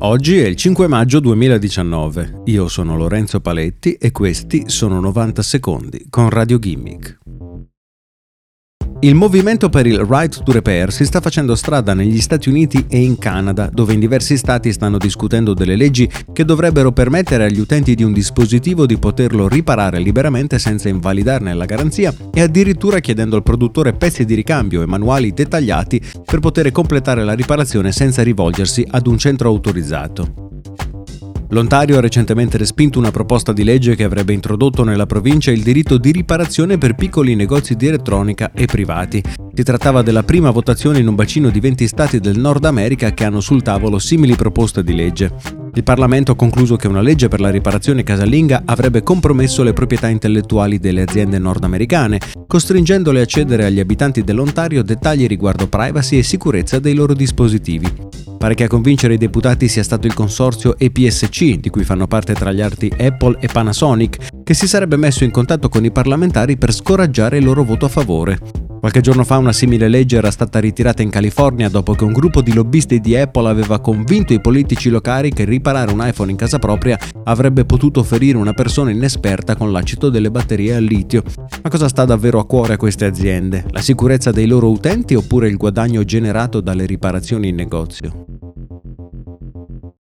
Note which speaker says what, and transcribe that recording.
Speaker 1: Oggi è il 5 maggio 2019. Io sono Lorenzo Paletti e questi sono 90 secondi con Radio Gimmick. Il movimento per il Right to Repair si sta facendo strada negli Stati Uniti e in Canada, dove in diversi stati stanno discutendo delle leggi che dovrebbero permettere agli utenti di un dispositivo di poterlo riparare liberamente senza invalidarne la garanzia e addirittura chiedendo al produttore pezzi di ricambio e manuali dettagliati per poter completare la riparazione senza rivolgersi ad un centro autorizzato. L'Ontario ha recentemente respinto una proposta di legge che avrebbe introdotto nella provincia il diritto di riparazione per piccoli negozi di elettronica e privati. Si trattava della prima votazione in un bacino di 20 stati del Nord America che hanno sul tavolo simili proposte di legge. Il Parlamento ha concluso che una legge per la riparazione casalinga avrebbe compromesso le proprietà intellettuali delle aziende nordamericane, costringendole a cedere agli abitanti dell'Ontario dettagli riguardo privacy e sicurezza dei loro dispositivi. Pare che a convincere i deputati sia stato il consorzio EPSC, di cui fanno parte tra gli altri Apple e Panasonic, che si sarebbe messo in contatto con i parlamentari per scoraggiare il loro voto a favore. Qualche giorno fa una simile legge era stata ritirata in California dopo che un gruppo di lobbisti di Apple aveva convinto i politici locali che riparare un iPhone in casa propria avrebbe potuto ferire una persona inesperta con l'acido delle batterie al litio. Ma cosa sta davvero a cuore a queste aziende? La sicurezza dei loro utenti oppure il guadagno generato dalle riparazioni in negozio?